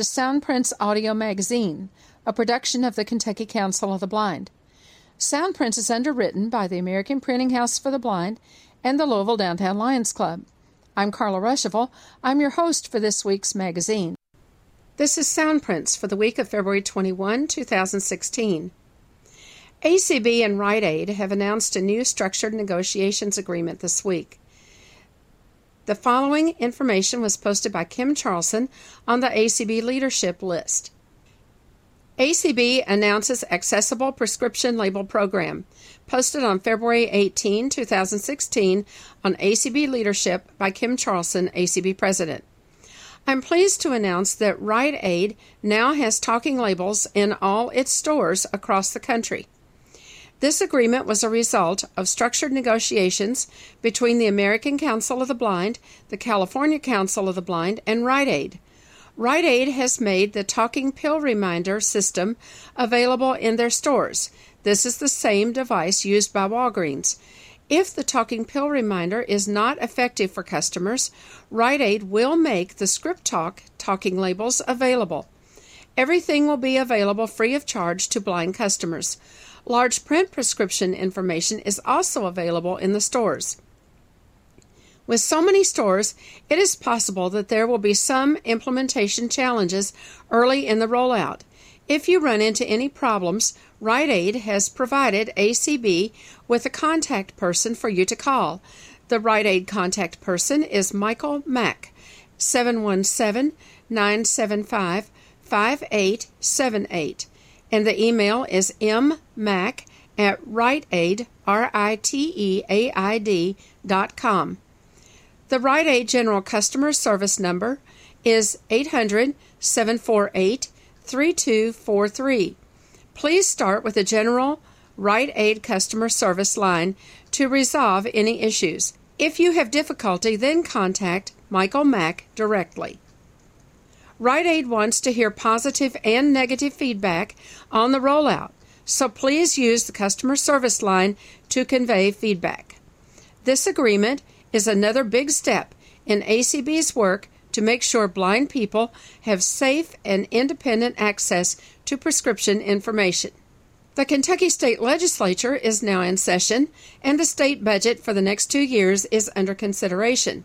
to Soundprints Audio Magazine, a production of the Kentucky Council of the Blind. Soundprints is underwritten by the American Printing House for the Blind and the Louisville Downtown Lions Club. I'm Carla Ruschival. I'm your host for this week's magazine. This is Soundprints for the week of February 21, 2016. ACB and Rite Aid have announced a new structured negotiations agreement this week. The following information was posted by Kim Charlson on the ACB leadership list. ACB announces Accessible Prescription Label Program, posted on February 18, 2016, on ACB Leadership by Kim Charlson, ACB President. I'm pleased to announce that Rite Aid now has talking labels in all its stores across the country. This agreement was a result of structured negotiations between the American Council of the Blind, the California Council of the Blind, and Rite Aid. Rite Aid has made the talking pill reminder system available in their stores. This is the same device used by Walgreens. If the talking pill reminder is not effective for customers, Rite Aid will make the ScripTalk talking labels available. Everything will be available free of charge to blind customers. Large print prescription information is also available in the stores. With so many stores, it is possible that there will be some implementation challenges early in the rollout. If you run into any problems, Rite Aid has provided ACB with a contact person for you to call. The Rite Aid contact person is Michael Mack, 717 975 5878 and the email is mmac at riteaid, R-I-T-E-A-I-D dot com. The Rite Aid General Customer Service number is 800 748 3243. Please start with a general Rite Aid customer service line to resolve any issues. If you have difficulty, then contact Michael Mack directly. Rite Aid wants to hear positive and negative feedback on the rollout, so please use the customer service line to convey feedback. This agreement is another big step in ACB's work to make sure blind people have safe and independent access to prescription information. The Kentucky State Legislature is now in session, and the state budget for the next two years is under consideration.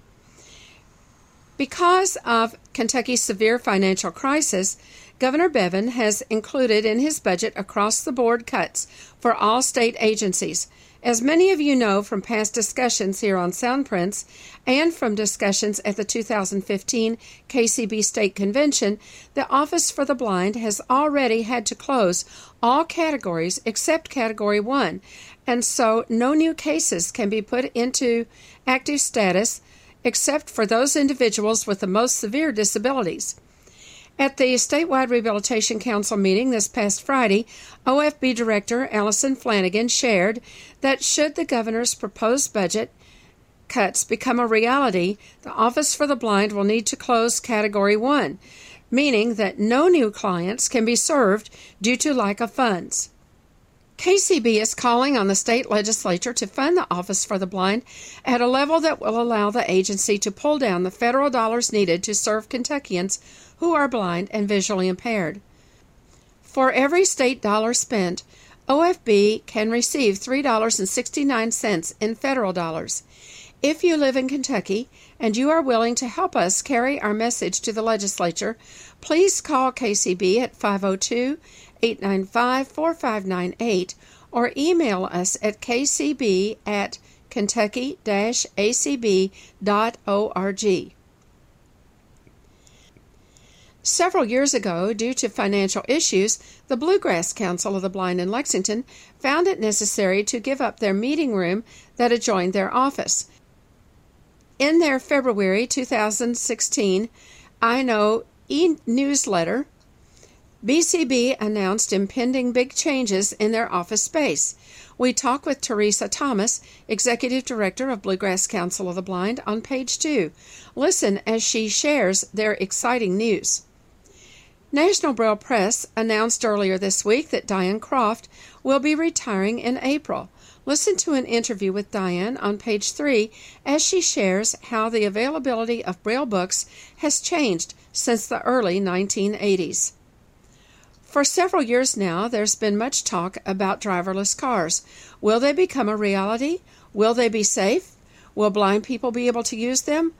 Because of Kentucky's severe financial crisis, Governor Bevin has included in his budget across the board cuts for all state agencies. As many of you know from past discussions here on Soundprints and from discussions at the 2015 KCB State Convention, the Office for the Blind has already had to close all categories except Category 1, and so no new cases can be put into active status except for those individuals with the most severe disabilities. At the statewide Rehabilitation Council meeting this past Friday, OFB Director Allison Flanagan shared that should the governor's proposed budget cuts become a reality, the Office for the Blind will need to close Category 1, meaning that no new clients can be served due to lack of funds. KCB is calling on the state legislature to fund the Office for the Blind at a level that will allow the agency to pull down the federal dollars needed to serve Kentuckians who are blind and visually impaired. For every state dollar spent, OFB can receive $3.69 in federal dollars. If you live in Kentucky and you are willing to help us carry our message to the legislature, please call KCB at 502 895 4598 or email us at kcb at kentucky acb.org. Several years ago, due to financial issues, the Bluegrass Council of the Blind in Lexington found it necessary to give up their meeting room that adjoined their office. In their February 2016 Eye Know e newsletter, BCB announced impending big changes in their office space. We talk with Teresa Thomas, Executive Director of Bluegrass Council of the Blind, on page two. Listen as she shares their exciting news. National Braille Press announced earlier this week that Diane Croft will be retiring in April. Listen to an interview with Diane on page three as she shares how the availability of Braille books has changed since the early 1980s. For several years now, there's been much talk about driverless cars. Will they become a reality? Will they be safe? Will blind people be able to use them?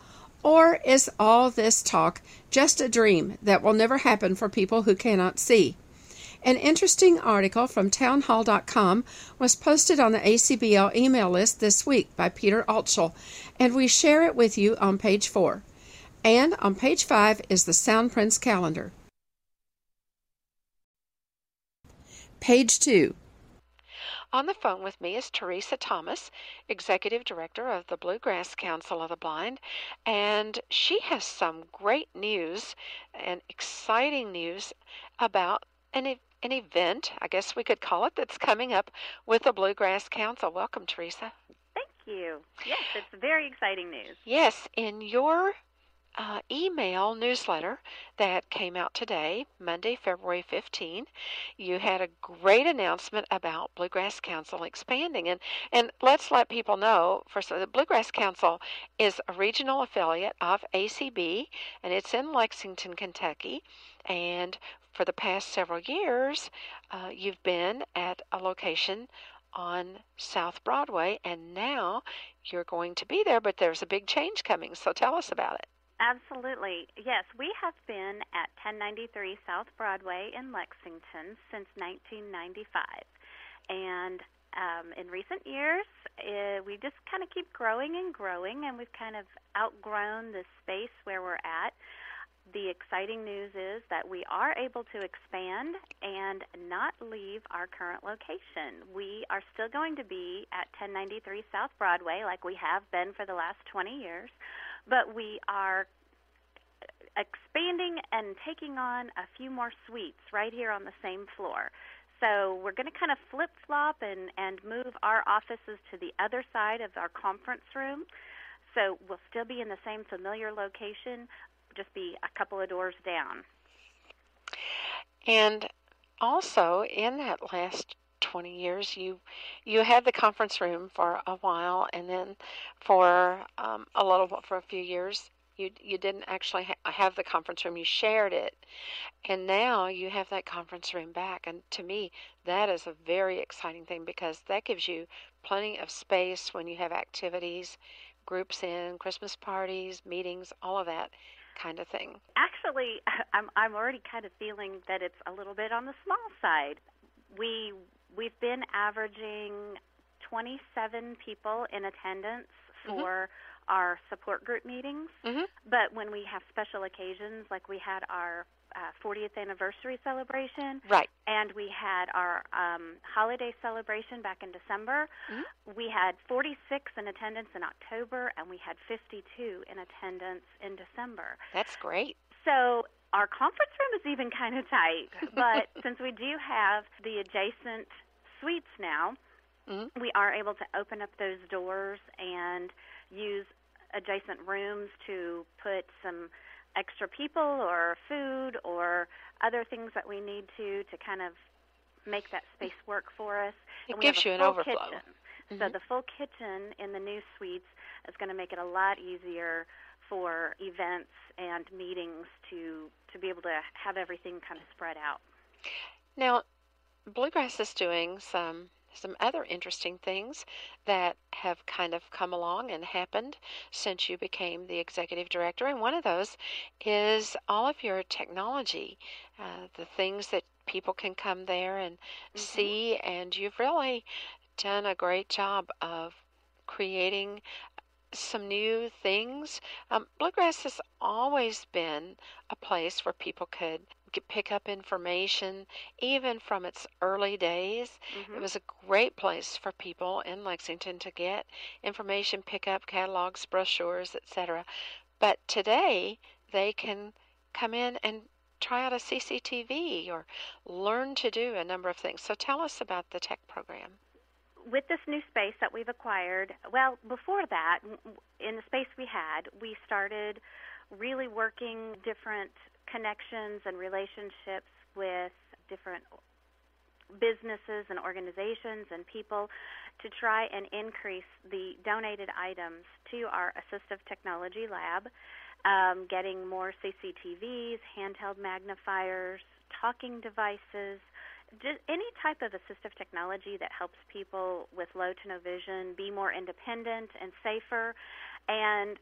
Or is all this talk just a dream that will never happen for people who cannot see? An interesting article from townhall.com was posted on the ACBL email list this week by Peter Altschul, and we share it with you on page 4. And on page 5 is the Sound Soundprints calendar. Page 2 on the phone with me is Teresa Thomas, Executive Director of the Bluegrass Council of the Blind, and she has some great news and exciting news about an, an event, I guess we could call it, that's coming up with the Bluegrass Council. Welcome, Teresa. Thank you. Yes, it's very exciting news. Yes, in your uh, email newsletter that came out today, Monday, February 15. You had a great announcement about Bluegrass Council expanding. And, and let's let people know first, the Bluegrass Council is a regional affiliate of ACB, and it's in Lexington, Kentucky. And for the past several years, uh, you've been at a location on South Broadway, and now you're going to be there, but there's a big change coming. So tell us about it. Absolutely. Yes, we have been at 1093 South Broadway in Lexington since 1995. And um, in recent years, uh, we just kind of keep growing and growing, and we've kind of outgrown the space where we're at. The exciting news is that we are able to expand and not leave our current location. We are still going to be at 1093 South Broadway, like we have been for the last 20 years but we are expanding and taking on a few more suites right here on the same floor. So we're going to kind of flip flop and, and move our offices to the other side of our conference room. So we'll still be in the same familiar location, just be a couple of doors down. And also, in that last 20 years. You you had the conference room for a while, and then for um, a little for a few years, you you didn't actually ha- have the conference room. You shared it, and now you have that conference room back. And to me, that is a very exciting thing because that gives you plenty of space when you have activities, groups in, Christmas parties, meetings, all of that kind of thing. Actually, I'm I'm already kind of feeling that it's a little bit on the small side. We we've been averaging 27 people in attendance mm-hmm. for mm-hmm. our support group meetings. Mm-hmm. But when we have special occasions, like we had our uh, 40th anniversary celebration, right, and we had our um, holiday celebration back in December. Mm-hmm. We had 46 in attendance in October, and we had 52 in attendance in December. That's great. So our conference room is even kind of tight, but since we do have the adjacent suites now, mm-hmm. we are able to open up those doors and use adjacent rooms to put some extra people or food or other things that we need to to kind of make that space work for us. It and gives you an overflow. Mm-hmm. So the full kitchen in the new suites is going to make it a lot easier for events and meetings to to be able to have everything kind of spread out. Now, Bluegrass is doing some some other interesting things that have kind of come along and happened since you became the executive director. And one of those is all of your technology, uh, the things that people can come there and mm-hmm. see. And you've really done a great job of creating some new things. Um, Bluegrass has always been a place where people could pick up information even from its early days. Mm-hmm. It was a great place for people in Lexington to get information, pick up catalogs, brochures, etc. But today they can come in and try out a CCTV or learn to do a number of things. So tell us about the tech program. With this new space that we've acquired, well, before that, in the space we had, we started really working different connections and relationships with different businesses and organizations and people to try and increase the donated items to our assistive technology lab. um, getting more CCTVs, handheld magnifiers, talking devices, any type of assistive technology that helps people with low to no vision be more independent and safer. And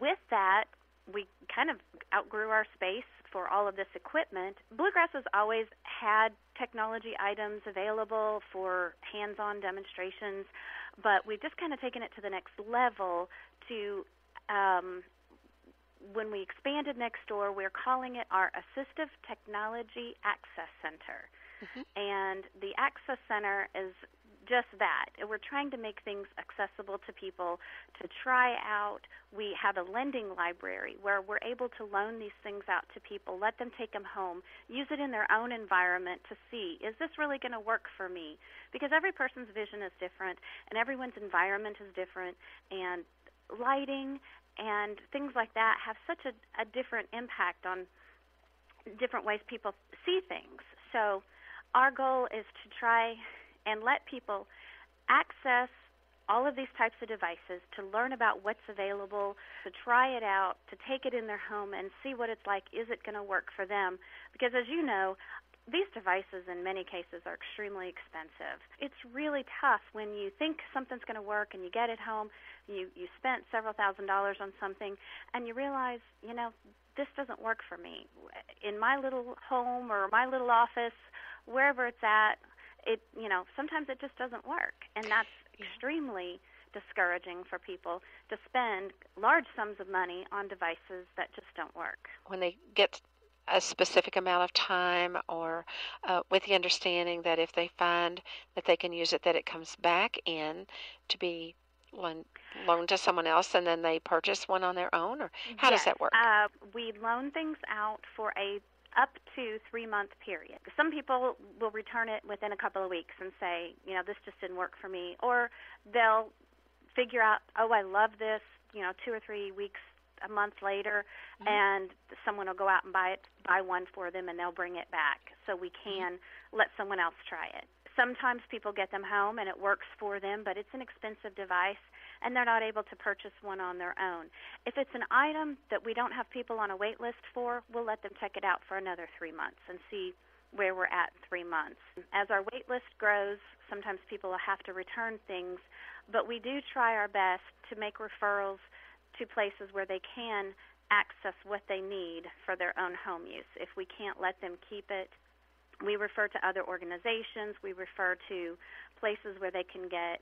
with that, we kind of outgrew our space for all of this equipment. Bluegrass has always had technology items available for hands on demonstrations, but we've just kind of taken it to the next level to. Um, when we expanded next door, we're calling it our Assistive Technology Access Center. Mm-hmm. And the Access Center is just that. We're trying to make things accessible to people to try out. We have a lending library where we're able to loan these things out to people, let them take them home, use it in their own environment to see is this really going to work for me? Because every person's vision is different and everyone's environment is different, and lighting and things like that have such a, a different impact on different ways people see things. So, our goal is to try and let people access all of these types of devices to learn about what's available, to try it out, to take it in their home and see what it's like. Is it going to work for them? Because as you know, these devices in many cases are extremely expensive. It's really tough when you think something's going to work and you get it home, you you spent several thousand dollars on something and you realize, you know, this doesn't work for me. In my little home or my little office, wherever it's at, it you know sometimes it just doesn't work, and that's yeah. extremely discouraging for people to spend large sums of money on devices that just don't work. When they get a specific amount of time or uh, with the understanding that if they find that they can use it that it comes back in to be loan, loaned to someone else and then they purchase one on their own or how yes. does that work uh, we loan things out for a up to three month period. Some people will return it within a couple of weeks and say, you know, this just didn't work for me, or they'll figure out, oh, I love this, you know, two or three weeks, a month later, mm-hmm. and someone will go out and buy it, buy one for them, and they'll bring it back, so we mm-hmm. can mm-hmm. let someone else try it. Sometimes people get them home and it works for them, but it's an expensive device and they're not able to purchase one on their own. If it's an item that we don't have people on a wait list for, we'll let them check it out for another three months and see where we're at three months. As our wait list grows, sometimes people will have to return things, but we do try our best to make referrals to places where they can access what they need for their own home use. If we can't let them keep it, we refer to other organizations, we refer to places where they can get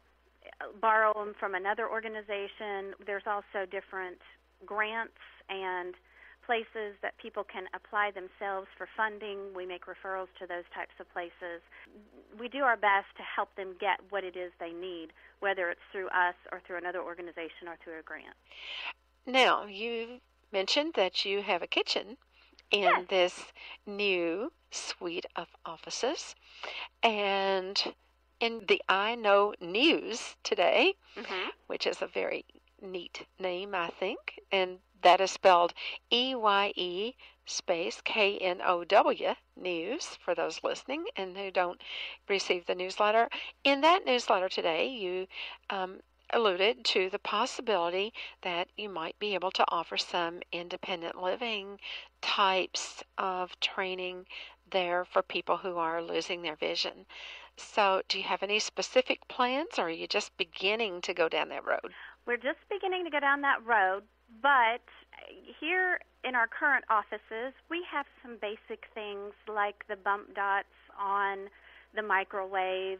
borrow them from another organization. There's also different grants and places that people can apply themselves for funding. We make referrals to those types of places. We do our best to help them get what it is they need, whether it's through us or through another organization or through a grant. Now, you mentioned that you have a kitchen in yes. this new suite of offices. And in the Eye Know News today, mm-hmm. which is a very neat name, I think, and that is spelled E Y E space K N O W news for those listening and who don't receive the newsletter. In that newsletter today, you um, alluded to the possibility that you might be able to offer some independent living types of training there for people who are losing their vision. So, do you have any specific plans, or are you just beginning to go down that road? We're just beginning to go down that road, but eh, here in our current offices, we have some basic things like the bump dots on the microwave,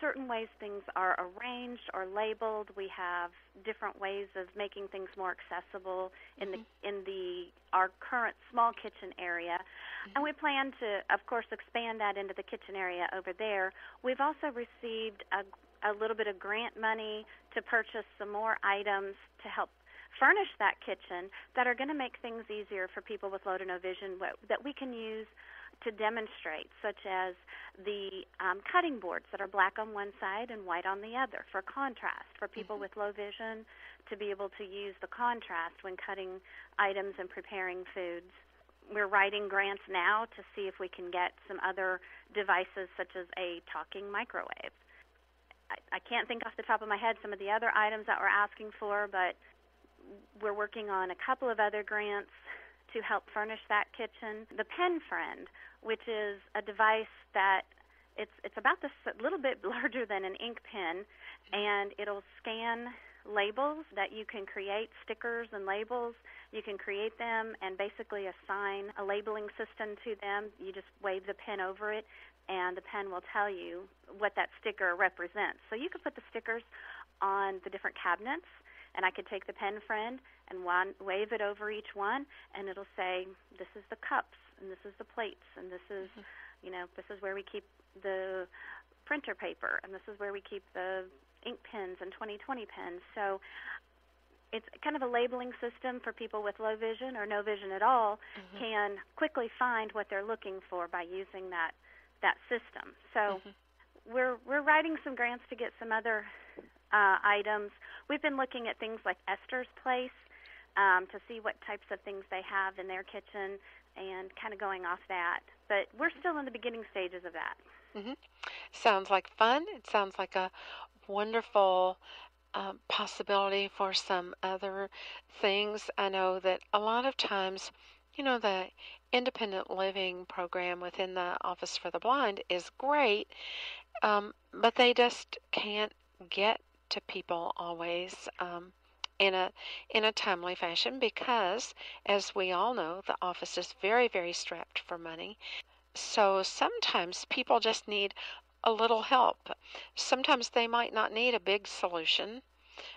certain ways things are arranged or labeled. We have different ways of making things more accessible in mm-hmm. the in the our current small kitchen area. Mm-hmm. And we plan to of course expand that into the kitchen area over there. We've also received a a little bit of grant money to purchase some more items to help furnish that kitchen that are going to make things easier for people with low to no vision that we can use to demonstrate, such as the um, cutting boards that are black on one side and white on the other for contrast, for people mm-hmm. with low vision to be able to use the contrast when cutting items and preparing foods. We're writing grants now to see if we can get some other devices, such as a talking microwave. I, I can't think off the top of my head some of the other items that we're asking for, but we're working on a couple of other grants to help furnish that kitchen. The PenFriend, which is a device that it's it's about this a little bit larger than an ink pen, and it'll scan labels that you can create stickers and labels. You can create them and basically assign a labeling system to them. You just wave the pen over it, and the pen will tell you what that sticker represents. So you could put the stickers on the different cabinets, and I could take the PenFriend and one, wave it over each one, and it'll say, "This is the cups, and this is the plates, and this is, mm-hmm. you know, this is where we keep the printer paper, and this is where we keep the ink pens and 2020 pens. So it's kind of a labeling system for people with low vision or no vision at all mm-hmm. can quickly find what they're looking for by using that that system. So mm-hmm. we're we're writing some grants to get some other uh, items. We've been looking at things like Esther's Place um, to see what types of things they have in their kitchen and kind of going off that. But we're still in the beginning stages of that. Mm-hmm. Sounds like fun. It sounds like a wonderful um, possibility for some other things. I know that a lot of times, you know, the independent living program within the Office for the Blind is great, um, but they just can't get to people always. Um, in a in a timely fashion because as we all know the office is very very strapped for money so sometimes people just need a little help. Sometimes they might not need a big solution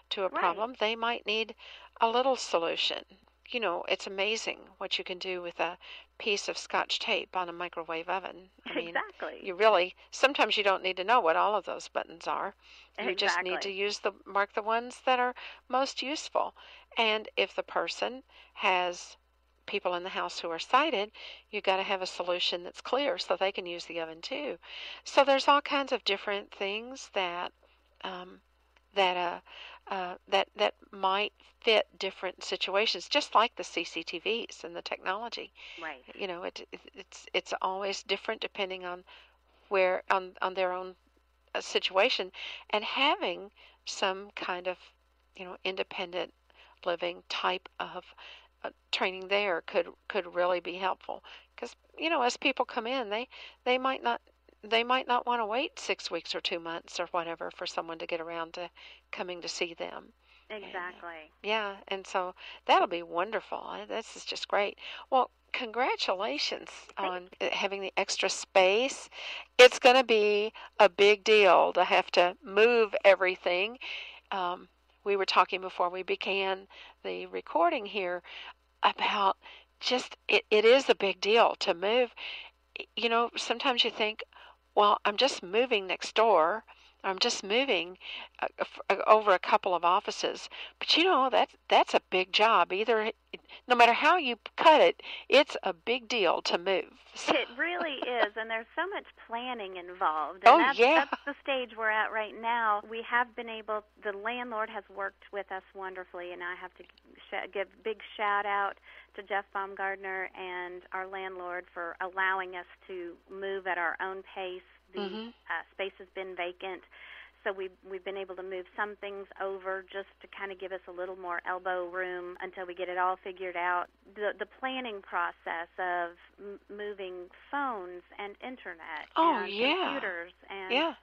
to a right. problem, they might need a little solution. You know, it's amazing what you can do with a piece of scotch tape on a microwave oven. I mean, exactly. You really sometimes you don't need to know what all of those buttons are. You exactly. just need to use the mark the ones that are most useful. And if the person has people in the house who are sighted, you've got to have a solution that's clear so they can use the oven too. So there's all kinds of different things that um, that uh, uh, that that might fit different situations, just like the CCTVs and the technology. Right. You know, it, it it's it's always different depending on where on on their own uh, situation, and having some kind of you know independent living type of uh, training there could could really be helpful because you know as people come in they they might not they might not want to wait six weeks or two months or whatever for someone to get around to coming to see them. Exactly. and, yeah and so that'll be wonderful. This is just great. Well congratulations on having the extra space. It's going to be a big deal to have to move everything. Um, we were talking before we began the recording here about just it, it is a big deal to move. You know, sometimes you think, well, I'm just moving next door. I'm just moving uh, uh, over a couple of offices, but you know that's that's a big job. Either, no matter how you cut it, it's a big deal to move. So. It really is, and there's so much planning involved. And oh that's, yeah, that's the stage we're at right now. We have been able. The landlord has worked with us wonderfully, and I have to sh- give big shout out to Jeff Baumgardner and our landlord for allowing us to move at our own pace the mm-hmm. uh, space has been vacant, so we've we've been able to move some things over just to kind of give us a little more elbow room until we get it all figured out. The the planning process of m- moving phones and internet oh, and yeah. computers and yeah.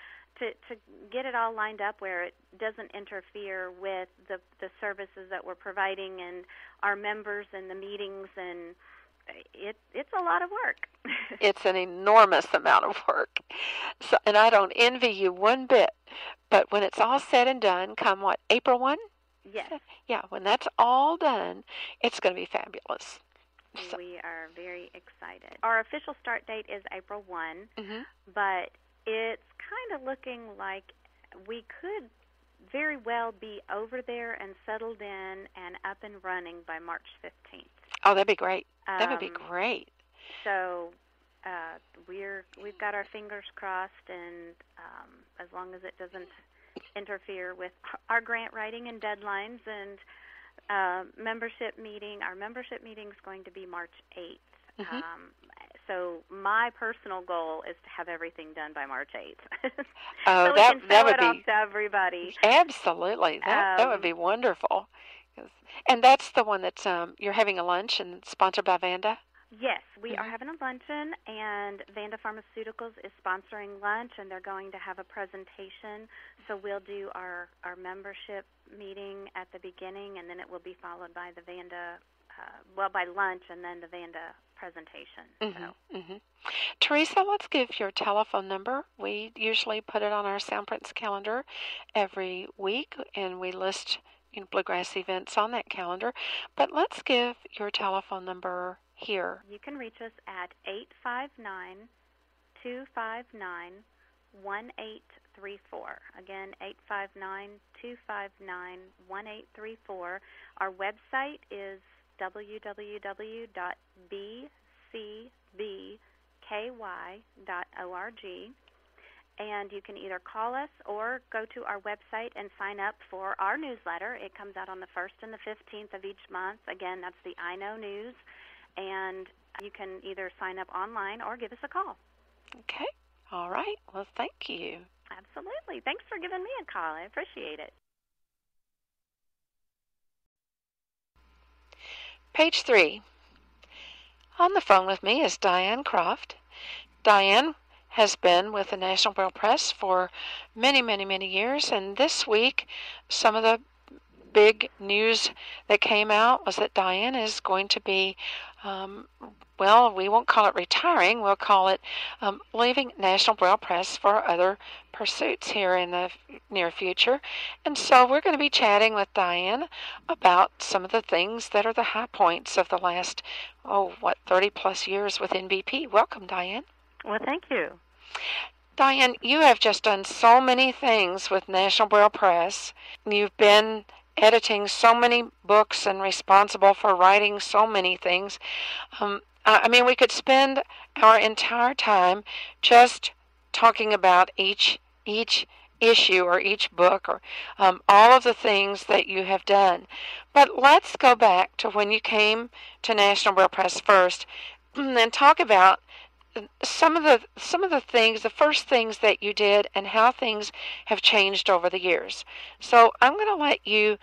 to to get it all lined up where it doesn't interfere with the the services that we're providing and our members and the meetings and it it's a lot of work. it's an enormous amount of work. So, and I don't envy you one bit. But when it's all said and done, come what April one? Yes. Yeah, when that's all done, it's going to be fabulous. So. We are very excited. Our official start date is April one, mm-hmm. but it's kind of looking like we could very well be over there and settled in and up and running by March 15th. Oh, that'd be great. Um, that would be great. So uh, we're we've got our fingers crossed, and um, as long as it doesn't interfere with our grant writing and deadlines and uh, membership meeting, our membership meeting is going to be March 8th. Mm-hmm. Um, so my personal goal is to have everything done by March 8th. oh, so that that would be to everybody. Absolutely, that um, that would be wonderful. And that's the one that's um, you're having a lunch and sponsored by Vanda. Yes, we Mhm. are having a luncheon, and Vanda Pharmaceuticals is sponsoring lunch, and they're going to have a presentation. So we'll do our our membership meeting at the beginning, and then it will be followed by the Vanda, uh, well, by lunch, and then the Vanda presentation. So hmm Teresa, let's give your telephone number. We usually put it on our Soundprints calendar every week, and we list know, bluegrass events on that calendar. But let's give your telephone number here. you can reach us at eight five nine two five nine one eight three four. Again, eight five nine two five nine one eight three four. Our website is www.bcbky.org. And you can either call us or go to our website and sign up for our newsletter. It comes out on the 1st and the 15th of each month. Again, that's the Eye Know News. And you can either sign up online or give us a call. Okay. All right. Well, thank you. Absolutely. Thanks for giving me a call. I appreciate it. Page three. On the phone with me is Diane Croft. Diane has been with the National Braille Press for many, many, many years, and this week, some of the big news that came out was that Diane is going to be, um, well, we won't call it retiring, we'll call it um, leaving National Braille Press for other pursuits here in the near future. And so we're going to be chatting with Diane about some of the things that are the high points of the last, oh, what, 30 plus years with NBP. Welcome, Diane. Well, thank you. Diane, you have just done so many things with National Braille Press. You've been editing so many books and responsible for writing so many things. Um, I mean, we could spend our entire time just talking about each each issue or each book or um, all of the things that you have done. But let's go back to when you came to National Braille Press first and talk about some of the some of the things the first things that you did and how things have changed over the years so i'm going to let you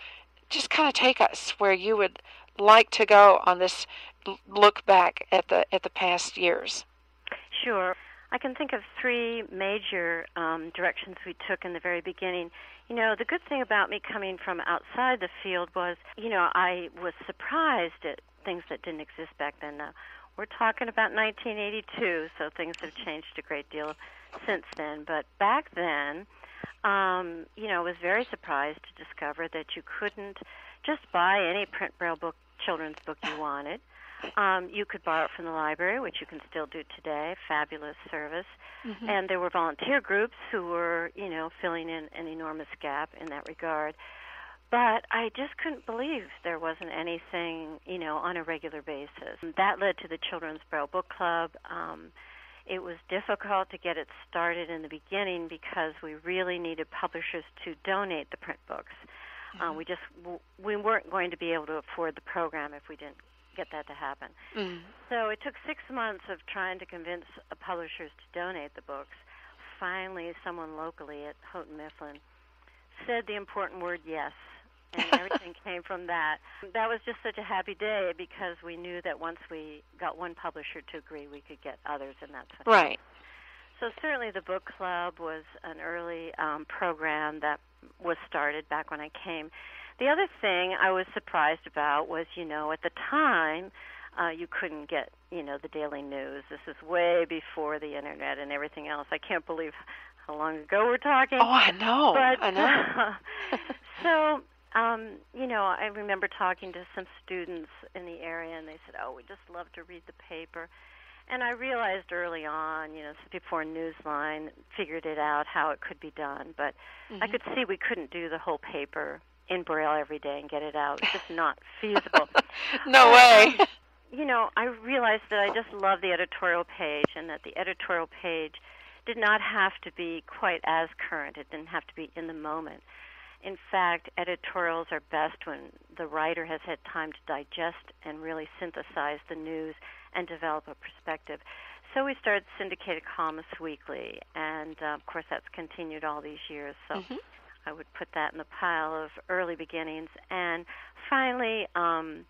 just kind of take us where you would like to go on this look back at the at the past years Sure. I can think of three major um, directions we took in the very beginning. You know, the good thing about me coming from outside the field was, you know, I was surprised at things that didn't exist back then. Now, we're talking about 1982, so things have changed a great deal since then. But back then, um, you know, I was very surprised to discover that you couldn't just buy any print braille book, children's book you wanted. Um, you could borrow it from the library, which you can still do today. Fabulous service. And there were volunteer groups who were, you know, filling in an enormous gap in that regard. But I just couldn't believe there wasn't anything, you know, on a regular basis. That led to the Children's Braille Book Club. Um, it was difficult to get it started in the beginning because we really needed publishers to donate the print books. Uh, we just w- we weren't going to be able to afford the program if we didn't get that to happen. mm. So it took six months of trying to convince uh, publishers to donate the books. Finally, someone locally at Houghton Mifflin said the important word yes, and everything came from that. That was just such a happy day because we knew that once we got one publisher to agree, we could get others, and that's right so certainly the book club was an early um, program that was started back when I came. The other thing I was surprised about was, you know, at the time uh, you couldn't get, you know, the daily news. This is way before the internet and everything else. I can't believe how long ago we're talking. oh i know but i know so um, you know, I remember talking to some students in the area, and they said, "Oh, we just love to read the paper." And I realized early on, you know, before Newsline figured it out how it could be done, but I could see we couldn't do the whole paper in Braille every day and get it out. It's just not feasible. no way you know, I realized that I just love the editorial page and that the editorial page did not have to be quite as current. It didn't have to be in the moment. In fact, editorials are best when the writer has had time to digest and really synthesize the news and develop a perspective. So we started syndicated columnists weekly, and uh, of course that's continued all these years. So Mhm. I would put that in the pile of early beginnings. And finally, um,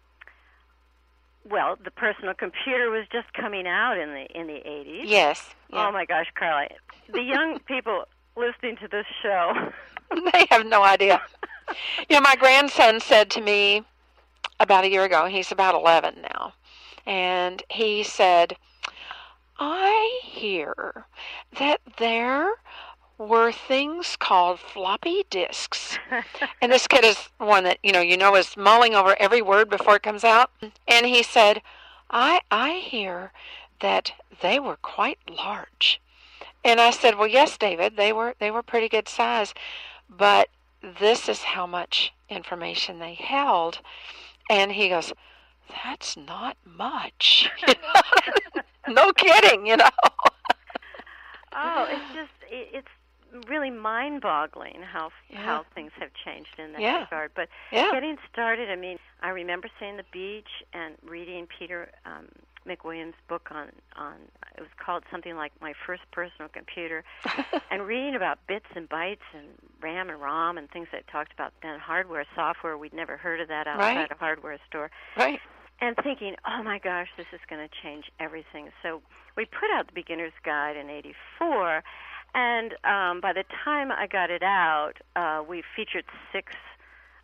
well, the personal computer was just coming out in the in the 80s. Yes. Yeah. Oh my gosh, Carly, the young people listening to this show, they have no idea. you know, my grandson said to me about a year ago, he's about 11 now, and he said, I hear that there were things called floppy disks. and this kid is one that, you know, you know is mulling over every word before it comes out. And he said, I I hear that they were quite large. And I said, Well yes, David, they were they were pretty good size. But this is how much information they held. And he goes, That's not much. no kidding, you know. oh, it's just it, it's really mind-boggling how Yeah. how things have changed in that Yeah. regard. But Yeah. getting started, I mean, I remember seeing the beach and reading Peter um, McWilliams' book on on it was called something like My First Personal Computer, and reading about bits and bytes and RAM and ROM and things that talked about then hardware, software. We'd never heard of that outside Right. a hardware store right. and thinking, oh my gosh, this is going to change everything. So we put out the beginner's guide in '84, and um, by the time I got it out, uh, we featured six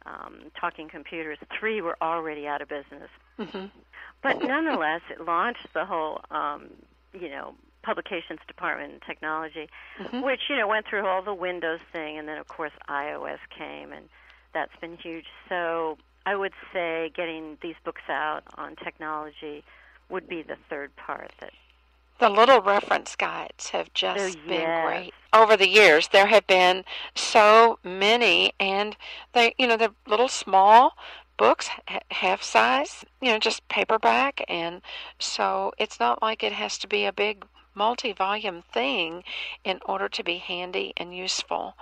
um, talking computers. Three were already out of business, hmm but nonetheless, it launched the whole, um, you know, publications department and technology, Mhm. which you know went through all the Windows thing, and then of course iOS came, and that's been huge. So I would say getting these books out on technology would be the third part. That The little reference guides have just Oh, been great. Over the years, there have been so many, and they, you know, they're little small books, half size, you know, just paperback, and so it's not like it has to be a big multi-volume thing in order to be handy and useful.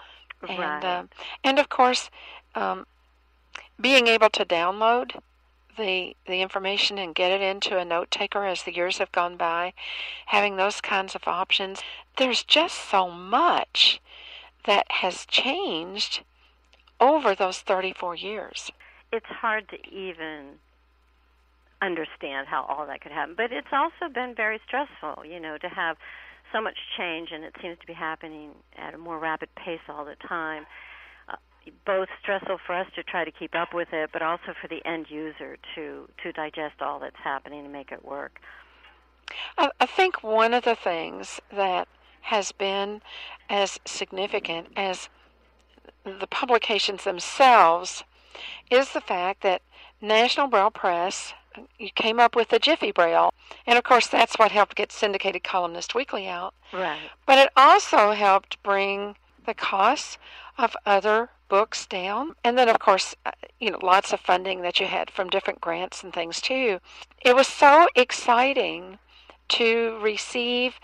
And right. um, and of course, um, being able to download the the information and get it into a note taker as the years have gone by, having those kinds of options, there's just so much that has changed over those 34 years. It's hard to even understand how all that could happen. But it's also been very stressful, you know, to have so much change and it seems to be happening at a more rapid pace all the time. Uh, both stressful for us to try to keep up with it, but also for the end user to to digest all that's happening and make it work. I, I think one of the things that has been as significant as the publications themselves is the fact that National Braille Press you came up with the Jiffy Braille, and of course that's what helped get Syndicated Columnist Weekly out. Right. But it also helped bring the costs of other books down. And then, of course, uh, you know, lots of funding that you had from different grants and things too. It was so exciting to receive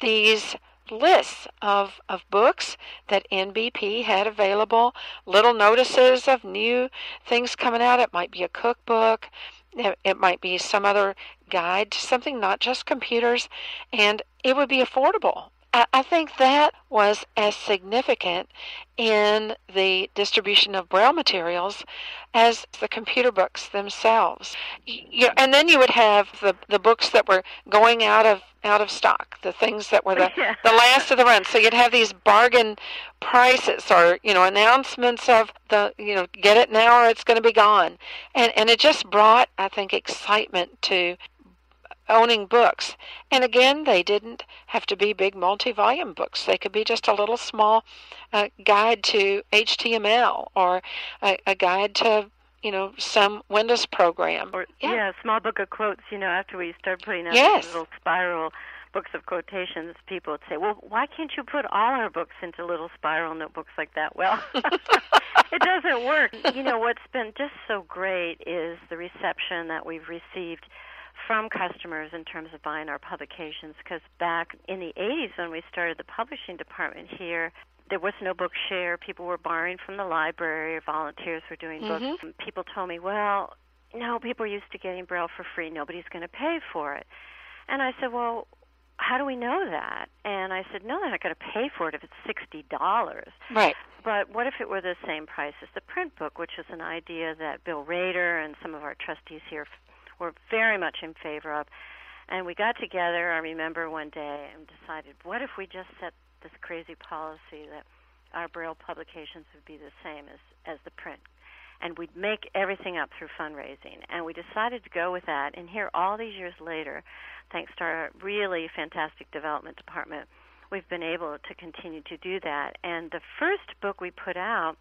these lists of, of books that NBP had available, little notices of new things coming out. It might be a cookbook, it, might be some other guide to something, not just computers, and it would be affordable. I, I think that was as significant in the distribution of Braille materials as the computer books themselves. You and then you would have the, the books that were going out of out of stock, the things that were the, Yeah. the last of the run. So you'd have these bargain prices or, you know, announcements of the, you know, get it now or it's going to be gone. And and it just brought, I think, excitement to owning books. And again, they didn't have to be big multi-volume books. They could be just a little small uh, guide to HTML or a, a guide to, you know, some Windows program. Or Yeah. yeah. a small book of quotes. You know, after we started putting out Yes. little spiral books of quotations, people would say, "Well, why can't you put all our books into little spiral notebooks like that?" Well, it doesn't work. You know, what's been just so great is the reception that we've received from customers in terms of buying our publications. Because back in the '80s, when we started the publishing department here, there was no book share. People were borrowing from the library, or volunteers were doing Mhm. books. And people told me, "Well, no, people are used to getting Braille for free. Nobody's going to pay for it." And I said, "Well, how do we know that?" And I said, "No, they're not going to pay for it if it's sixty dollars." Right. But what if it were the same price as the print book, which is an idea that Bill Raeder and some of our trustees here were very much in favor of. And we got together, I remember one day, and decided, what if we just set this crazy policy that our Braille publications would be the same as, as the print? And we'd make everything up through fundraising. And we decided to go with that. And here, all these years later, thanks to our really fantastic development department, we've been able to continue to do that. And the first book we put out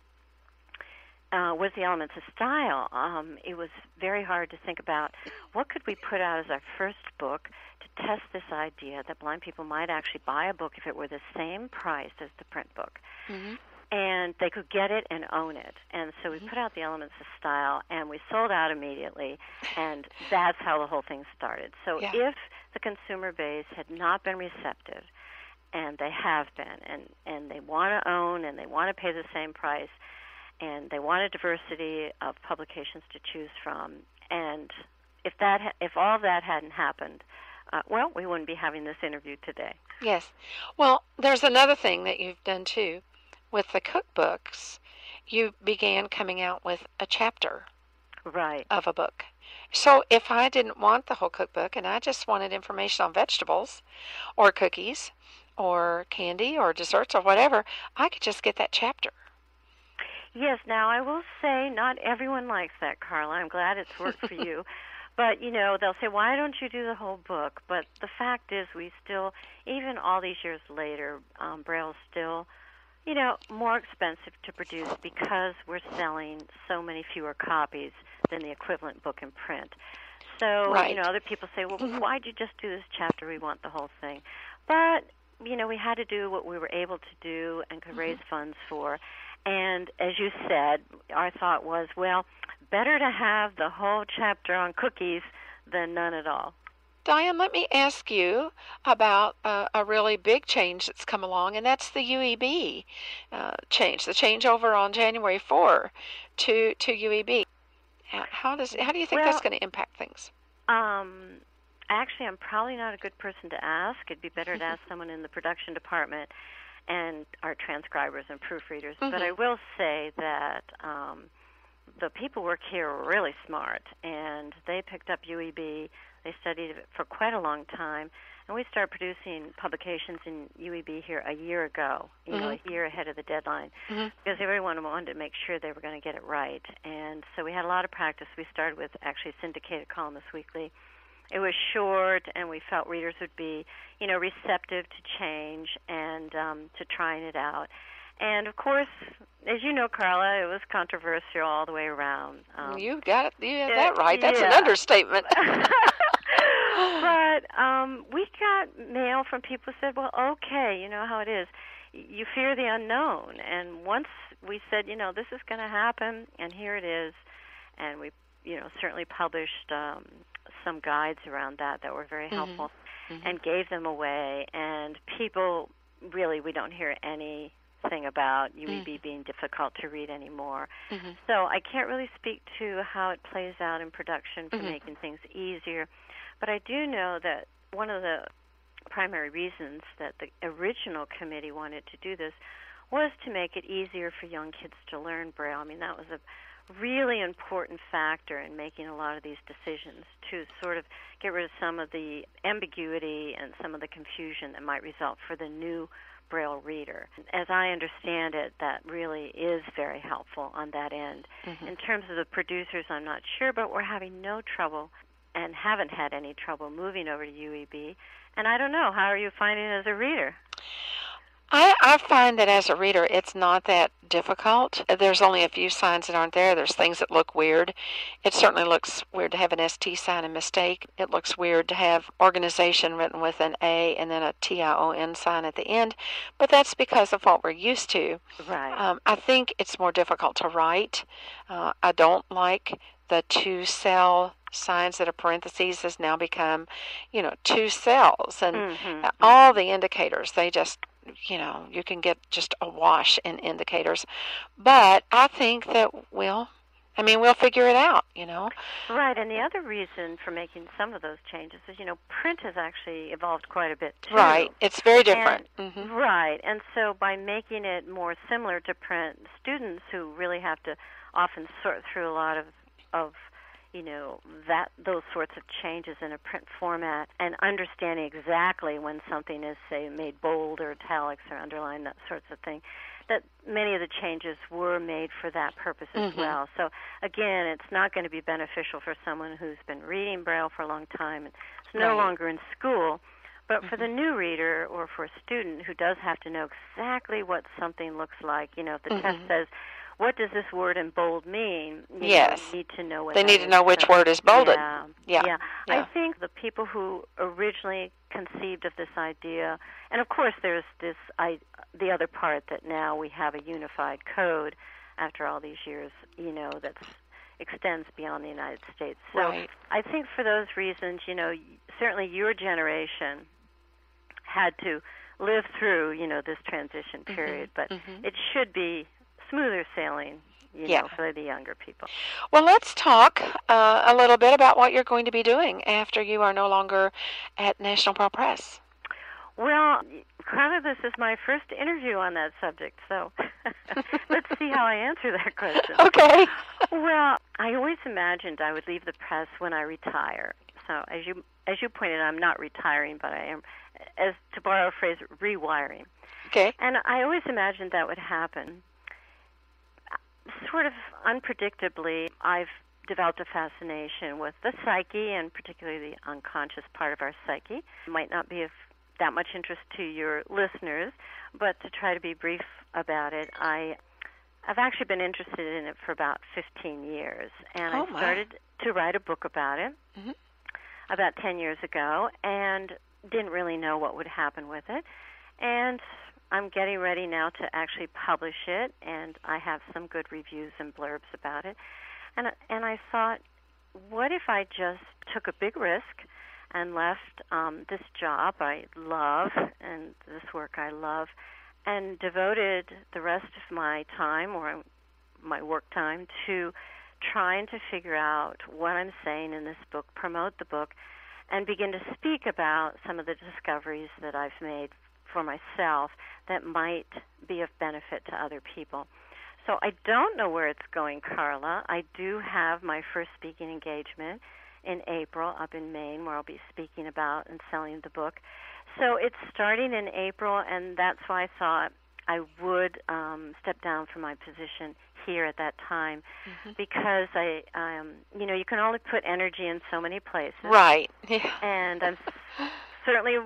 uh, was the elements of style. Um, it was very hard to think about what could we put out as our first book to test this idea that blind people might actually buy a book if it were the same price as the print book. Mm-hmm. And they could get it and own it. And so we mm-hmm. put out the elements of style and we sold out immediately. And that's how the whole thing started. So yeah. if the consumer base had not been receptive, and they have been, and, and they want to own and they want to pay the same price, and they want a diversity of publications to choose from. And if that, if all that hadn't happened, uh, well, we wouldn't be having this interview today. Yes. Well, there's another thing that you've done too. With the cookbooks, you began coming out with a chapter right. of a book. So if I didn't want the whole cookbook and I just wanted information on vegetables or cookies or candy or desserts or whatever, I could just get that chapter. Yes, now I will say not everyone likes that, Carla. I'm glad it's worked for you. But, you know, they'll say, why don't you do the whole book? But the fact is, we still, even all these years later, um, Braille's still, you know, more expensive to produce because we're selling so many fewer copies than the equivalent book in print. So, right. you know, other people say, well, mm-hmm. why'd you just do this chapter? We want the whole thing. But, you know, we had to do what we were able to do and could mm-hmm. raise funds for. And as you said, our thought was, well, better to have the whole chapter on cookies than none at all. Diane, let me ask you about uh, a really big change that's come along, and that's the UEB uh, change, the changeover on January 4 to to UEB. How does how do you think well, that's going to impact things? Um, actually, I'm probably not a good person to ask. It'd be better to ask someone in the production department and our transcribers and proofreaders. Mm-hmm. But I will say that um, the people work here are really smart, and they picked up UEB. They studied it for quite a long time, and we started producing publications in UEB here a year ago. You mm-hmm. know, a year ahead of the deadline, mm-hmm. because everyone wanted to make sure they were going to get it right. And so we had a lot of practice. We started with actually syndicated columnist weekly it was short, and we felt readers would be, you know, receptive to change and um, to trying it out. And of course, as you know, Carla, it was controversial all the way around. Um, you got you got that right. That's yeah. an understatement. but um, we got mail from people who said, "Well, okay, you know how it is. You fear the unknown." And once we said, "You know, this is going to happen," and here it is, and we, you know, certainly published um, some guides around that that were very mm-hmm. helpful mm-hmm. and gave them away. And people really, we don't hear anything about UEB mm-hmm. being difficult to read anymore. Mm-hmm. So I can't really speak to how it plays out in production for mm-hmm. making things easier. But I do know that one of the primary reasons that the original committee wanted to do this was to make it easier for young kids to learn Braille. I mean, that was a really important factor in making a lot of these decisions to sort of get rid of some of the ambiguity and some of the confusion that might result for the new Braille reader. As I understand it, that really is very helpful on that end. Mm-hmm. In terms of the producers, I'm not sure, but we're having no trouble and haven't had any trouble moving over to UEB. And I don't know, how are you finding it as a reader? I, I find that as a reader, it's not that difficult. There's only a few signs that aren't there. There's things that look weird. It certainly looks weird to have an ST sign and mistake. It looks weird to have organization written with an A and then a TION sign at the end. But that's because of what we're used to. Right. Um, I think it's more difficult to write. Uh, I don't like the two cell signs that are parentheses has now become, you know, two cells and mm-hmm. all the indicators they just you know, you can get just a wash in indicators. But I think that, we'll, I mean, we'll figure it out, you know. Right, and the other reason for making some of those changes is, you know, print has actually evolved quite a bit too. Right, it's very different. And, hmm Right, and so by making it more similar to print, students who really have to often sort through a lot of of you know that those sorts of changes in a print format and understanding exactly when something is say made bold or italics or underlined that sorts of thing that many of the changes were made for that purpose as Mhm. well so again it's not going to be beneficial for someone who's been reading braille for a long time and is no Right. longer in school but for the Mm-hmm. new reader or for a student who does have to know exactly what something looks like you know if the test Mhm. says what does this word in bold mean? You Yes. need to know what They need to know which word is bolded. Yeah, Yeah, yeah. yeah. I think the people who originally conceived of this idea, and of course there's this I, the other part that now we have a unified code after all these years, you know, that extends beyond the United States. So Right. I think for those reasons, you know, certainly your generation had to live through, you know, this transition period, but mhm. it should be smoother sailing, you Yeah. know, for the younger people. Well, let's talk uh, a little bit about what you're going to be doing after you are no longer at National Braille Press. Well, kind of this is my first interview on that subject, so let's see how I answer that question. Okay. Well, I always imagined I would leave the press when I retire. So, as you as you pointed, out, I'm not retiring, but I am, as to borrow a phrase, rewiring. Okay. And I always imagined that would happen. Sort of unpredictably, I've developed a fascination with the psyche and particularly the unconscious part of our psyche. It might not be of that much interest to your listeners, but to try to be brief about it, I I've actually been interested in it for about 15 years, and Oh, I started to write a book about it Mhm. about 10 years ago, and didn't really know what would happen with it. And I'm getting ready now to actually publish it, and I have some good reviews and blurbs about it. And and I thought, what if I just took a big risk and left um, this job I love and this work I love, and devoted the rest of my time or my work time to trying to figure out what I'm saying in this book, promote the book, and begin to speak about some of the discoveries that I've made for myself that might be of benefit to other people. So I don't know where it's going, Carla. I do have my first speaking engagement in April up in Maine where I'll be speaking about and selling the book. So it's starting in April, and that's why I thought I would um, step down from my position here at that time because I, um, you know, you can only put energy in so many places Right. Yeah. and I'm certainly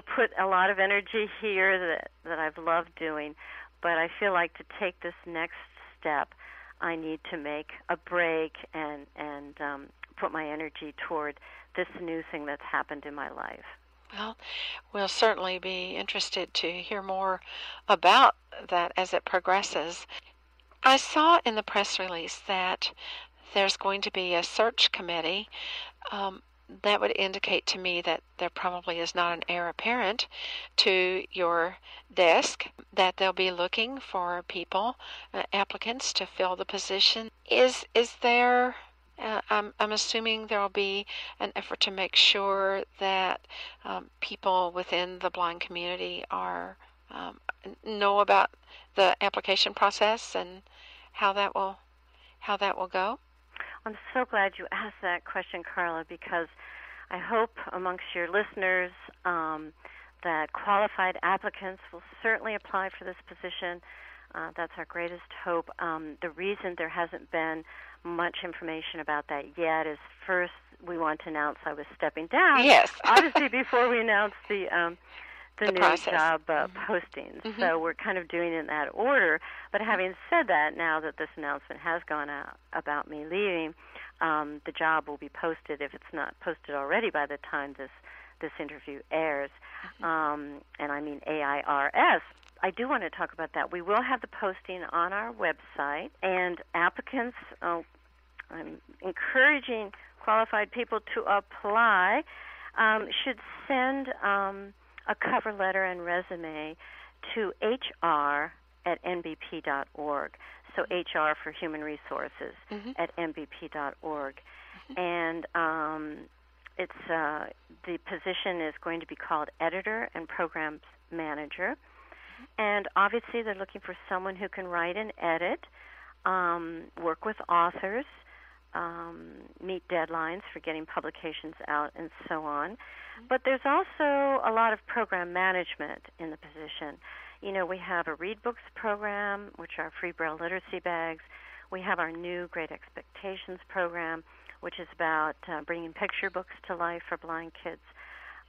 put a lot of energy here that that I've loved doing, but I feel like to take this next step, I need to make a break and and um, put my energy toward this new thing that's happened in my life. Well, we'll certainly be interested to hear more about that as it progresses. I saw in the press release that there's going to be a search committee. Um, that would indicate to me that there probably is not an heir apparent to your desk, that they'll be looking for people, uh, applicants to fill the position. Is is there uh, I'm, I'm assuming there will be an effort to make sure that um, people within the blind community are um, know about the application process and how that will how that will go. I'm so glad you asked that question, Carla, because I hope amongst your listeners um, that qualified applicants will certainly apply for this position. Uh, that's our greatest hope. Um, the reason there hasn't been much information about that yet is first we want to announce I was stepping down. Yes. obviously before we announce the um, the, The new process. job uh, postings. Mhm. So we're kind of doing it in that order. But having said that, now that this announcement has gone out about me leaving, um, the job will be posted if it's not posted already by the time this this interview airs. Um, and I mean AIRS. I do want to talk about that. We will have the posting on our website, and applicants. Oh, I'm encouraging qualified people to apply. Um, should send um, a cover letter and resume to HR at nbp.org. So HR for Human Resources Mhm. at nbp.org, and um, it's uh, the position is going to be called editor and programs manager, and obviously they're looking for someone who can write and edit, um, work with authors, um, meet deadlines for getting publications out, and so on. But there's also a lot of program management in the position. You know, we have a Read Books program, which are free Braille literacy bags. We have our new Great Expectations program, which is about uh, bringing picture books to life for blind kids.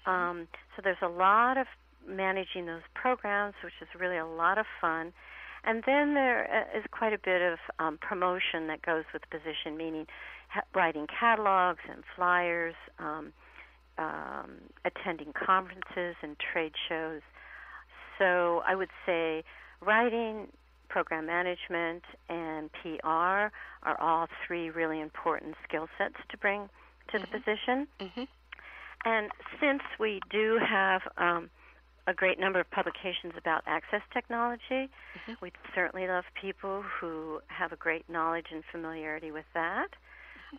Um, so there's a lot of managing those programs, which is really a lot of fun. And then there uh, quite a bit of um, promotion that goes with the position, meaning ha- writing catalogs and flyers, um, um, attending conferences and trade shows. So I would say writing, program management, and PR are all three really important skill sets to bring to the position. Mhm. And since we do have um, a great number of publications about access technology, Mhm. we'd certainly love people who have a great knowledge and familiarity with that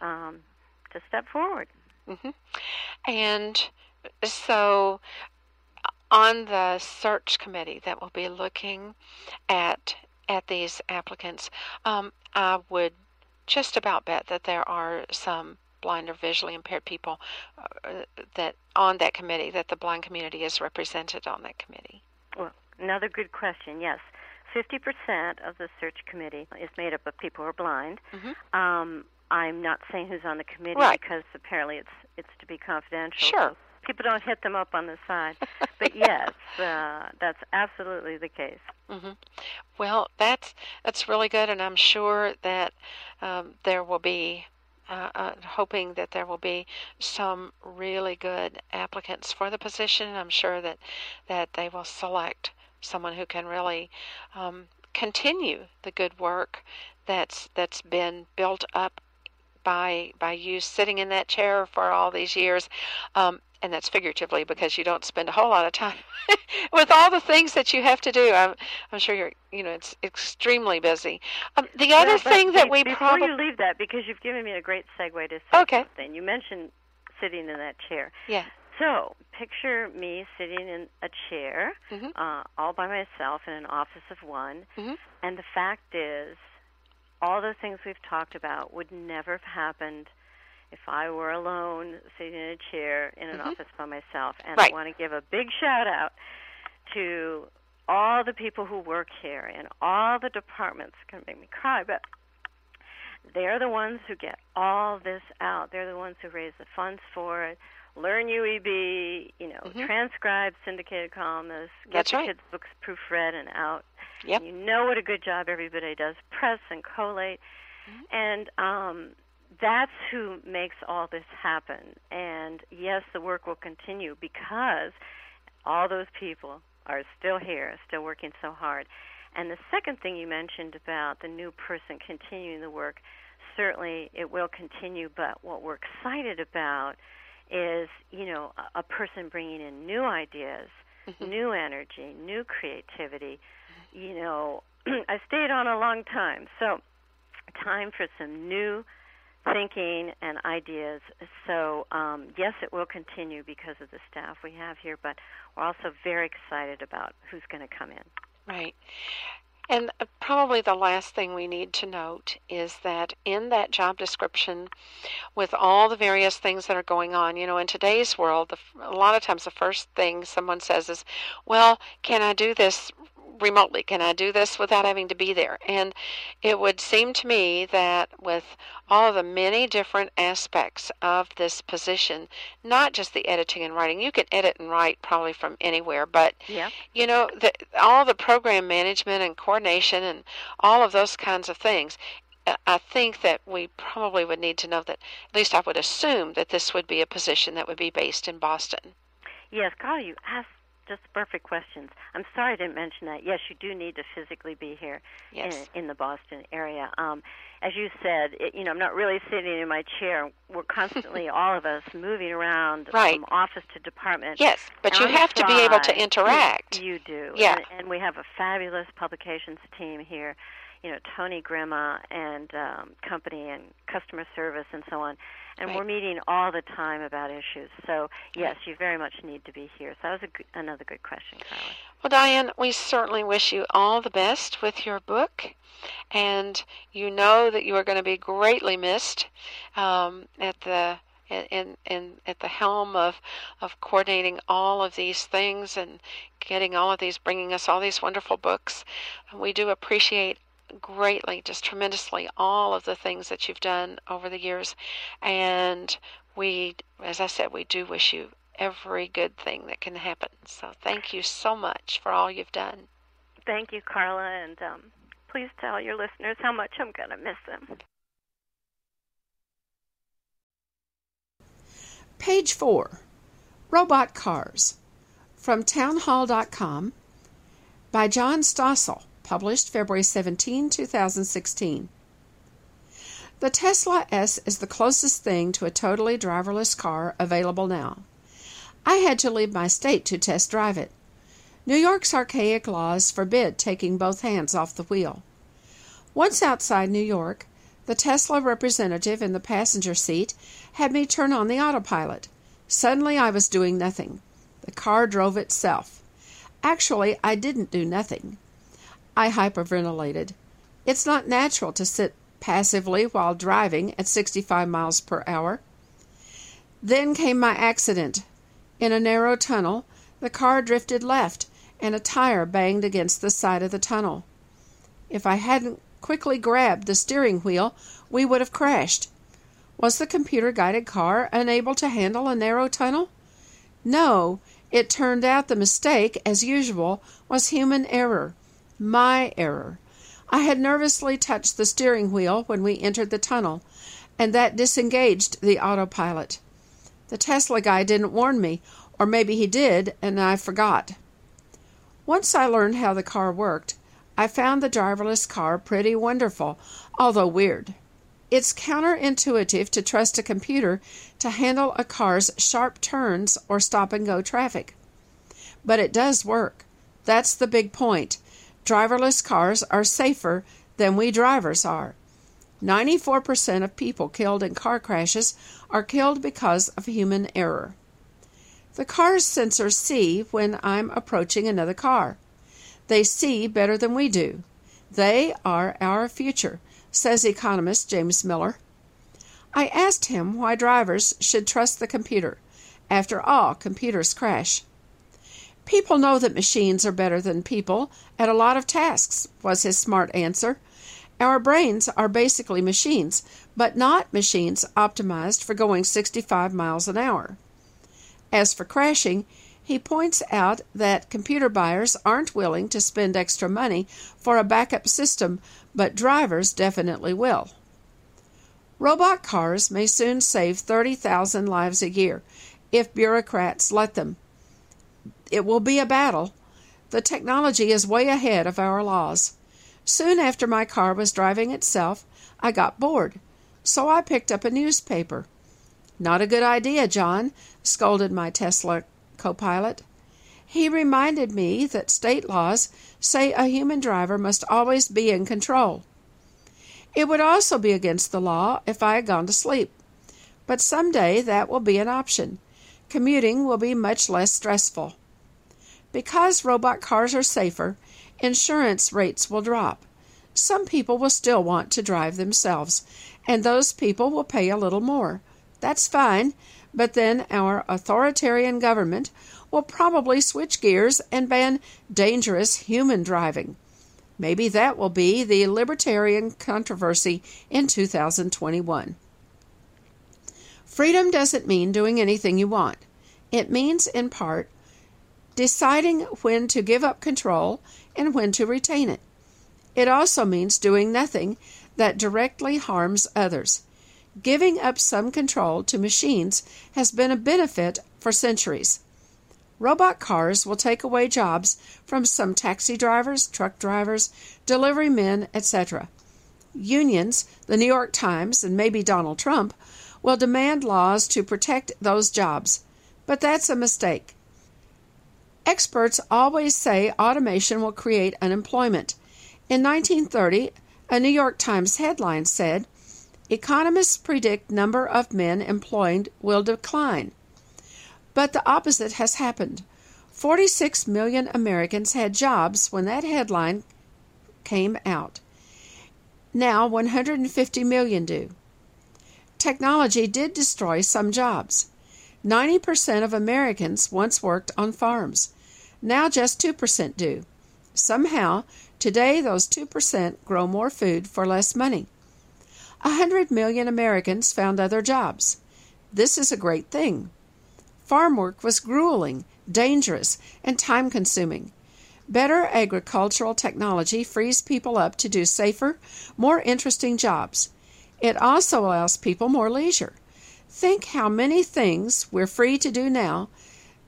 um, to step forward. hmm And so, on the search committee that will be looking at at these applicants, um, I would just about bet that there are some blind or visually impaired people uh, that on that committee that the blind community is represented on that committee. Well, another good question. Yes, 50% of the search committee is made up of people who are blind. Mhm. Um, I'm not saying who's on the committee Right. because apparently it's it's to be confidential. Sure. so people don't hit them up on the side. but yes, uh, that's absolutely the case. hmm Well, that's that's really good, and I'm sure that um, there will be. Uh, uh, hoping that there will be some really good applicants for the position. I'm sure that that they will select someone who can really um, continue the good work that's that's been built up by by you sitting in that chair for all these years. Um, and that's figuratively because you don't spend a whole lot of time with all the things that you have to do. I'm, I'm sure you're, you know, it's extremely busy. Um, the other thing that we before probably, you leave that, because you've given me a great segue to say Okay. something. You mentioned sitting in that chair. yeah, So picture me sitting in a chair, Mhm. uh, all by myself in an office of one, Mhm. and the fact is, all the things we've talked about would never have happened if I were alone sitting in a chair in an Mhm. office by myself. And Right. I want to give a big shout out to all the people who work here and all the departments. It's going to make me cry, but they're the ones who get all this out. They're the ones who raise the funds for it. Learn UEB, you know, Mhm. transcribe syndicated columnists, get That's the right. kids' books proofread and out. Yep. You know what a good job everybody does, press and collate. Mhm. And um that's who makes all this happen. And yes, the work will continue because all those people are still here, still working so hard. And the second thing you mentioned about the new person continuing the work, certainly it will continue, but what we're excited about is, you know, a, a person bringing in new ideas, Mhm. new energy, new creativity. You know, I stayed on a long time, so time for some new thinking and ideas. So, um, yes, it will continue because of the staff we have here, but we're also very excited about who's going to come in. Right. And uh, probably the last thing we need to note is that in that job description, with all the various things that are going on, you know, in today's world, the, a lot of times the first thing someone says is, Well, can I do this remotely? Can I do this without having to be there? And it would seem to me that with all of the many different aspects of this position, not just the editing and writing, you can edit and write probably from anywhere, but Yeah. you know, the, all the program management and coordination and all of those kinds of things. I think that we probably would need to know that, at least I would assume that this would be a position that would be based in Boston. Yes, Carl, you asked just perfect questions. I'm sorry I didn't mention that. Yes, you do need to physically be here yes. in, in the Boston area. Um, as you said, it, you know, I'm not really sitting in my chair. We're constantly, all of us, moving around right. from office to department. Yes, but you have to be able to interact. You, you do. Yeah. And, and we have a fabulous publications team here you know Tony Grima and um, company and customer service and so on, and right. we're meeting all the time about issues. So yes, you very much need to be here. So that was good, another good question, Carla. Well, Diane, we certainly wish you all the best with your book, and you know that you are going to be greatly missed um, at the in, in at the helm of of coordinating all of these things and getting all of these bringing us all these wonderful books and we do appreciate greatly, just tremendously, all of the things that you've done over the years. And we, as I said, we do wish you every good thing that can happen. So thank you so much for all you've done. Thank you, Carla, and um, please tell your listeners how much I'm going to miss them. Page 4 Robot Cars from townhall.com by John Stossel published February 17, 2016. The Tesla S is the closest thing to a totally driverless car available now. I had to leave my state to test drive it. New York's archaic laws forbid taking both hands off the wheel. Once outside New York, the Tesla representative in the passenger seat had me turn on the autopilot. Suddenly I was doing nothing. The car drove itself. Actually, I didn't do nothing. I hyperventilated. It's not natural to sit passively while driving at 65 miles per hour. Then came my accident. In a narrow tunnel, the car drifted left and a tire banged against the side of the tunnel. If I hadn't quickly grabbed the steering wheel, we would have crashed. Was the computer guided car unable to handle a narrow tunnel? No, it turned out the mistake, as usual, was human error. My error. I had nervously touched the steering wheel when we entered the tunnel, and that disengaged the autopilot. The Tesla guy didn't warn me, or maybe he did, and I forgot. Once I learned how the car worked, I found the driverless car pretty wonderful, although weird. It's counterintuitive to trust a computer to handle a car's sharp turns or stop and go traffic. But it does work. That's the big point driverless cars are safer than we drivers are. 94% of people killed in car crashes are killed because of human error. The car's sensors see when I'm approaching another car. They see better than we do. They are our future, says economist James Miller. I asked him why drivers should trust the computer. After all, computers crash. People know that machines are better than people at a lot of tasks, was his smart answer. Our brains are basically machines, but not machines optimized for going 65 miles an hour. As for crashing, he points out that computer buyers aren't willing to spend extra money for a backup system, but drivers definitely will. Robot cars may soon save 30,000 lives a year if bureaucrats let them. It will be a battle. The technology is way ahead of our laws. Soon after my car was driving itself, I got bored, so I picked up a newspaper. Not a good idea, John, scolded my Tesla co pilot. He reminded me that state laws say a human driver must always be in control. It would also be against the law if I had gone to sleep. But some day that will be an option. Commuting will be much less stressful. Because robot cars are safer, insurance rates will drop. Some people will still want to drive themselves, and those people will pay a little more. That's fine, but then our authoritarian government will probably switch gears and ban dangerous human driving. Maybe that will be the libertarian controversy in 2021. Freedom doesn't mean doing anything you want. It means, in part, deciding when to give up control and when to retain it. It also means doing nothing that directly harms others. Giving up some control to machines has been a benefit for centuries. Robot cars will take away jobs from some taxi drivers, truck drivers, delivery men, etc. Unions, the New York Times, and maybe Donald Trump will demand laws to protect those jobs. But that's a mistake. Experts always say automation will create unemployment. In 1930, a New York Times headline said, Economists predict number of men employed will decline. But the opposite has happened. 46 million Americans had jobs when that headline came out. Now 150 million do. Technology did destroy some jobs. 90% of Americans once worked on farms. Now just 2% do. Somehow, today those 2% grow more food for less money. A hundred million Americans found other jobs. This is a great thing. Farm work was grueling, dangerous, and time consuming. Better agricultural technology frees people up to do safer, more interesting jobs. It also allows people more leisure. Think how many things we're free to do now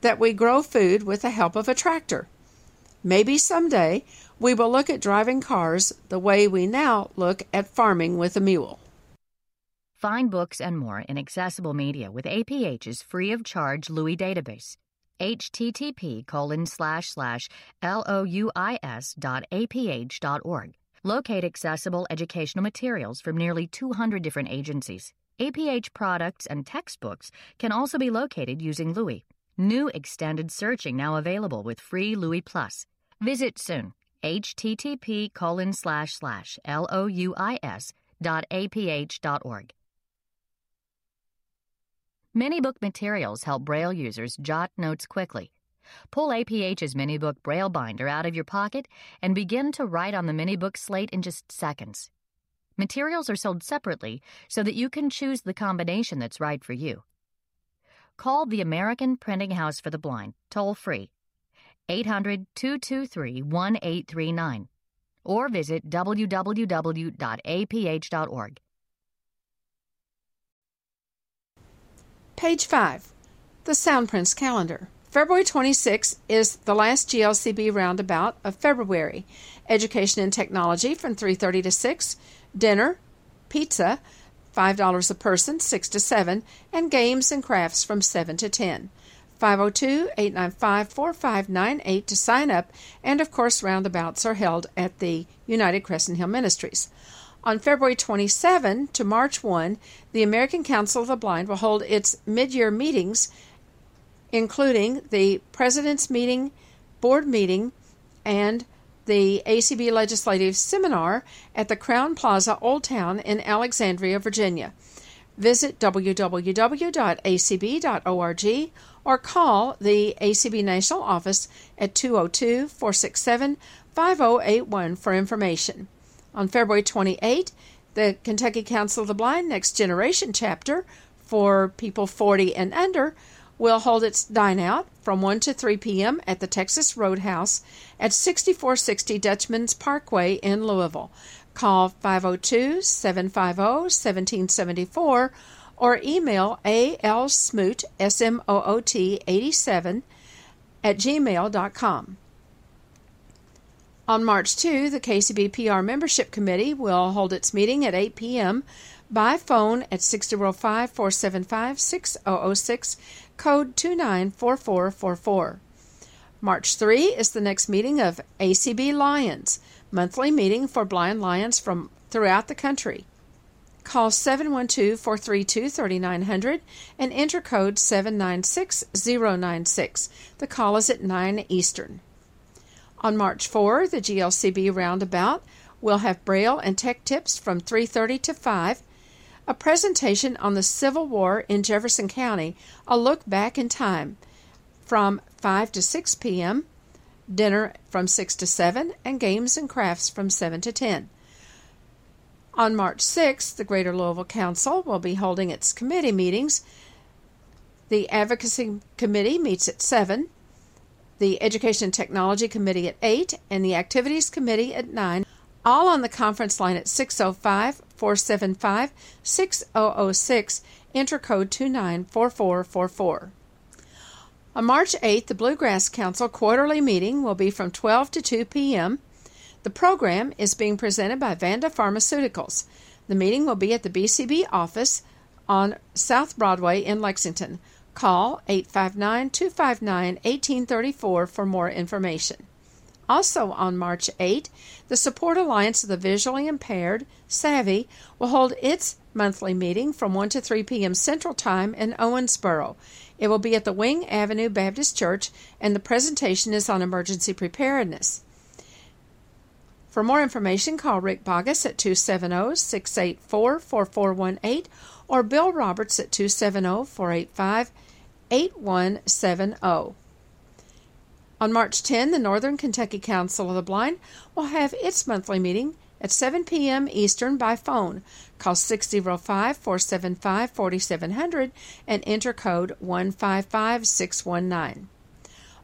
that we grow food with the help of a tractor. Maybe someday we will look at driving cars the way we now look at farming with a mule. Find books and more in accessible media with APH's free of charge Louis database. http colon slash slash louis dot aph dot org. Locate accessible educational materials from nearly 200 different agencies. APH products and textbooks can also be located using Louis. New extended searching now available with free Louis Plus. Visit soon. http colon slash slash louis dot aph dot org. Many book materials help Braille users jot notes quickly. Pull APH's MiniBook Braille binder out of your pocket and begin to write on the MiniBook slate in just seconds. Materials are sold separately so that you can choose the combination that's right for you. Call the American Printing House for the Blind, toll free, 800 223 1839, or visit www.aph.org. Page 5. The Soundprints Calendar. February 26 is the last GLCB roundabout of February. Education and technology from 3:30 to 6, dinner, pizza, $5 a person, 6 to 7, and games and crafts from 7 to 10. 502-895-4598 to sign up, and of course roundabouts are held at the United Crescent Hill Ministries. On February 27 to March 1, the American Council of the Blind will hold its mid-year meetings including the President's meeting, board meeting, and the ACB Legislative Seminar at the Crowne Plaza Old Town in Alexandria, Virginia. Visit www.acb.org or call the ACB National Office at 202 467 5081 for information. On February 28, the Kentucky Council of the Blind Next Generation chapter for people 40 and under will hold its dine out from 1 to 3 p.m. at the Texas Roadhouse at 6460 Dutchman's Parkway in Louisville. Call 502 750 1774 or email alsmoot, S-M-O-O-T 87 at gmail.com. On March 2, the KCBPR Membership Committee will hold its meeting at 8 p.m. by phone at 605 475 6006, code 294444. March 3 is the next meeting of ACB Lions, monthly meeting for blind lions from throughout the country. Call 712 432 3900 and enter code 796096. The call is at 9 Eastern. On March 4, the GLCB Roundabout will have Braille and tech tips from 3:30 to 5, a presentation on the Civil War in Jefferson County, a look back in time from 5 to 6 p.m., dinner from 6 to 7, and games and crafts from 7 to 10. On March 6th, the Greater Louisville Council will be holding its committee meetings. The Advocacy Committee meets at 7, the Education and Technology Committee at 8, and the Activities Committee at 9, all on the conference line at 605 475 6006, enter code 294444. On March 8th, the Bluegrass Council quarterly meeting will be from 12 to 2 p.m. The program is being presented by Vanda Pharmaceuticals. The meeting will be at the BCB office on South Broadway in Lexington. Call 859 259 1834 for more information. Also on March 8, the Support Alliance of the Visually Impaired, SAVI, will hold its monthly meeting from 1 to 3 p.m. Central Time in Owensboro. It will be at the Wing Avenue Baptist Church, and the presentation is on emergency preparedness. For more information, call Rick Bogus at 270 684 4418 or Bill Roberts at 270 485 8170. On March 10, the Northern Kentucky Council of the Blind will have its monthly meeting at 7 p.m. Eastern by phone. Call 605 475 4700 and enter code 155619.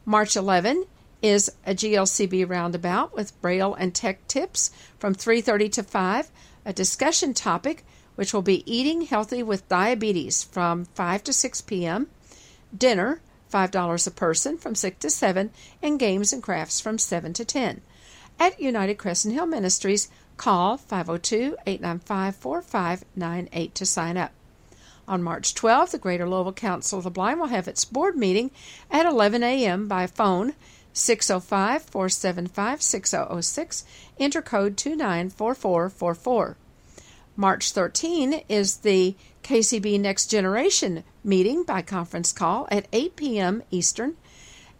March 11 is a GLCB roundabout with Braille and tech tips from 3:30 to 5, a discussion topic which will be eating healthy with diabetes from 5 to 6 p.m., dinner $5 a person from 6 to 7, and games and crafts from 7 to 10. At United Crescent Hill Ministries, Call 502 895 4598 to sign up. On March 12th, the Greater Louisville Council of the Blind will have its board meeting at 11 a.m. by phone 605 475 6006, enter code 294444. March 13 is the KCB Next Generation meeting by conference call at 8 p.m. Eastern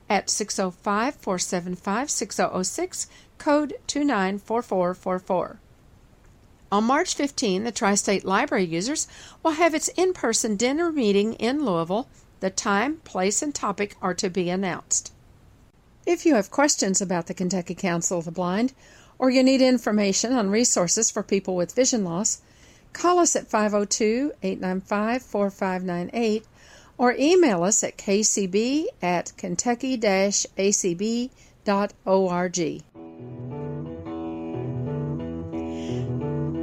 at 605 475 6006, code 294444. On March 15, the Tri State Library users will have its in person dinner meeting in Louisville. The time, place, and topic are to be announced. If you have questions about the Kentucky Council of the Blind, or you need information on resources for people with vision loss, call us at 502 895 4598 or email us at kcb at kentucky acb.org.